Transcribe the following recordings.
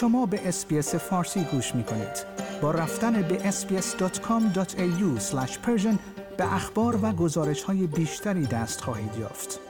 شما به SBS فارسی گوش می کنید. با رفتن به sbs.com.au به اخبار و گزارش های بیشتری دست خواهید یافت.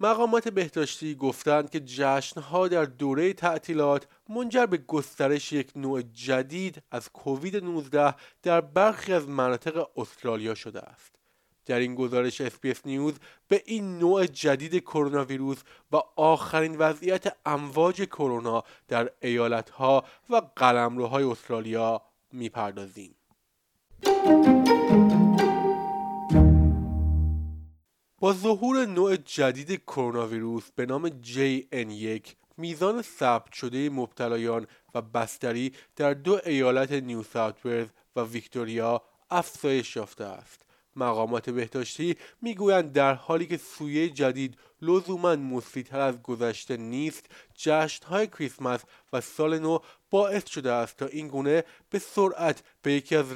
مقامات بهداشتی گفتند که جشنها در دوره تعطیلات منجر به گسترش یک نوع جدید از کووید 19 در برخی از مناطق استرالیا شده است. در این گزارش SBS News به این نوع جدید کرونا ویروس و آخرین وضعیت امواج کرونا در ایالتها و قلمروهای استرالیا می‌پردازیم. با ظهور نوع جدید کرونا ویروس به نام JN1 میزان ثبت شده مبتلایان و بستری در دو ایالت نیو ساوت و ویکتوریا افزایش یافته است. مقامات بهداشتی می‌گویند در حالی که سویه جدید لزوما مثبتتر از گذشته نیست جشنهای کریسمس و سال نو باعث شده است تا این گونه به سرعت به یکی از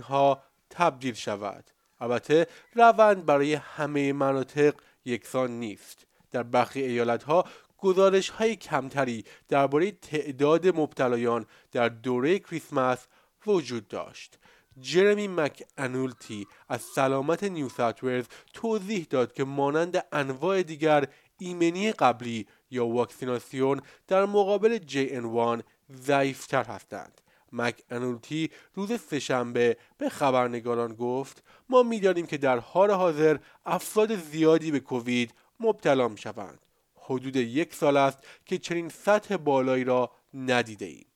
ها تبدیل شود. البته روند برای همه مناطق یکسان نیست. در برخی ایالت ها گزارش های کمتری درباره تعداد مبتلایان در دوره کریسمس وجود داشت. جرمی مک انولتی از سلامت نیو ساوت توضیح داد که مانند انواع دیگر ایمنی قبلی یا واکسیناسیون در مقابل JN1 ضعیفتر هستند. مک انولتی روز سهشنبه به خبرنگاران گفت ما می‌دانیم که در حال حاضر افراد زیادی به کووید مبتلا می شوند حدود یک سال است که چنین سطح بالایی را ندیده ایم.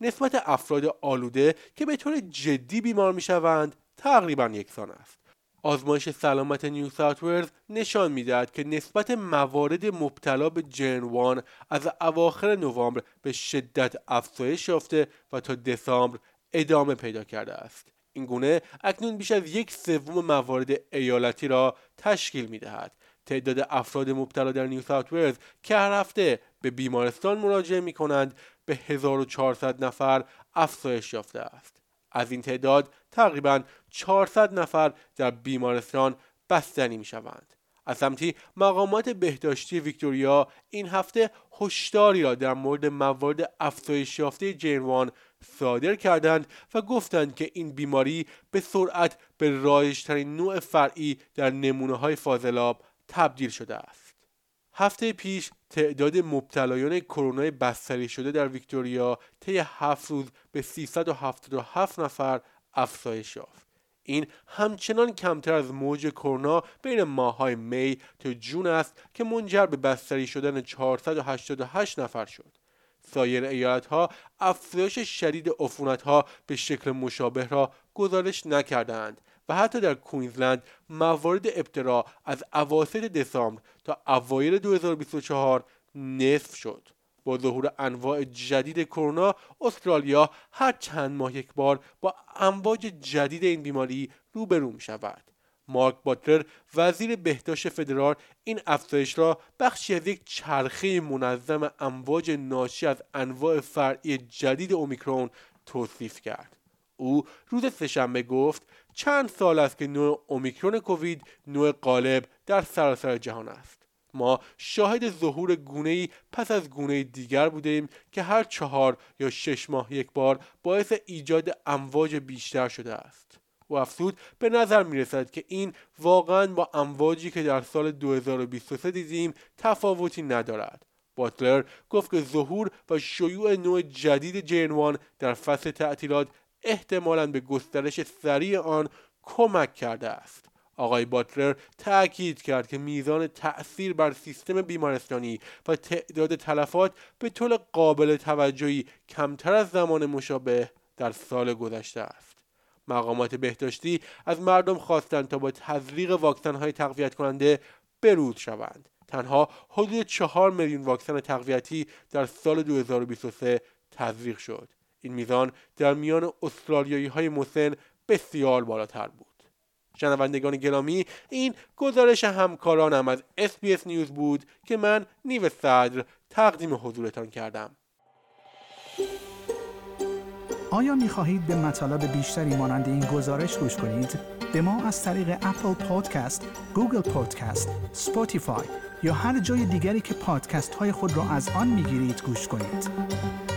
نسبت افراد آلوده که به طور جدی بیمار می شوند تقریبا یکسان است. آزمایش سلامت نیو ساوت نشان می‌دهد که نسبت موارد مبتلا به جنوان از اواخر نوامبر به شدت افزایش یافته و تا دسامبر ادامه پیدا کرده است. این گونه اکنون بیش از یک سوم موارد ایالتی را تشکیل می دهد. تعداد افراد مبتلا در نیو ساوت که هر هفته به بیمارستان مراجعه می کنند به 1400 نفر افزایش یافته است. از این تعداد تقریبا 400 نفر در بیمارستان بستنی می شوند. از سمتی مقامات بهداشتی ویکتوریا این هفته هشداری را در مورد موارد افزایش یافته جنوان صادر کردند و گفتند که این بیماری به سرعت به رایجترین نوع فرعی در نمونه های فاضلاب تبدیل شده است. هفته پیش تعداد مبتلایان کرونا بستری شده در ویکتوریا طی هفت روز به 377 نفر افزایش یافت. این همچنان کمتر از موج کرونا بین ماههای می تا جون است که منجر به بستری شدن 488 نفر شد. سایر ایالت ها افزایش شدید عفونت ها به شکل مشابه را گزارش نکردند و حتی در کوینزلند موارد ابتلا از اواسط دسامبر تا اوایل 2024 نصف شد. با ظهور انواع جدید کرونا استرالیا هر چند ماه یک بار با امواج جدید این بیماری روبرو می شود مارک باتلر وزیر بهداشت فدرال این افزایش را بخشی از یک چرخه منظم امواج ناشی از انواع فرعی جدید اومیکرون توصیف کرد. او روز سهشنبه گفت چند سال است که نوع اومیکرون کووید نوع غالب در سراسر جهان است. ما شاهد ظهور گونه ای پس از گونه دیگر بودیم که هر چهار یا شش ماه یک بار باعث ایجاد امواج بیشتر شده است. و افزود به نظر می رسد که این واقعا با امواجی که در سال 2023 دیدیم تفاوتی ندارد. باتلر گفت که ظهور و شیوع نوع جدید جنوان در فصل تعطیلات احتمالا به گسترش سریع آن کمک کرده است. آقای باتلر تاکید کرد که میزان تأثیر بر سیستم بیمارستانی و تعداد تلفات به طور قابل توجهی کمتر از زمان مشابه در سال گذشته است. مقامات بهداشتی از مردم خواستند تا با تزریق واکسن های تقویت کننده برود شوند. تنها حدود چهار میلیون واکسن تقویتی در سال 2023 تزریق شد. این میزان در میان استرالیایی های مسن بسیار بالاتر بود شنوندگان گرامی این گزارش همکارانم از SBS نیوز بود که من نیو صدر تقدیم حضورتان کردم آیا می خواهید به مطالب بیشتری مانند این گزارش گوش کنید؟ به ما از طریق Apple Podcast، Google Podcast، Spotify یا هر جای دیگری که پادکست های خود را از آن می گوش کنید.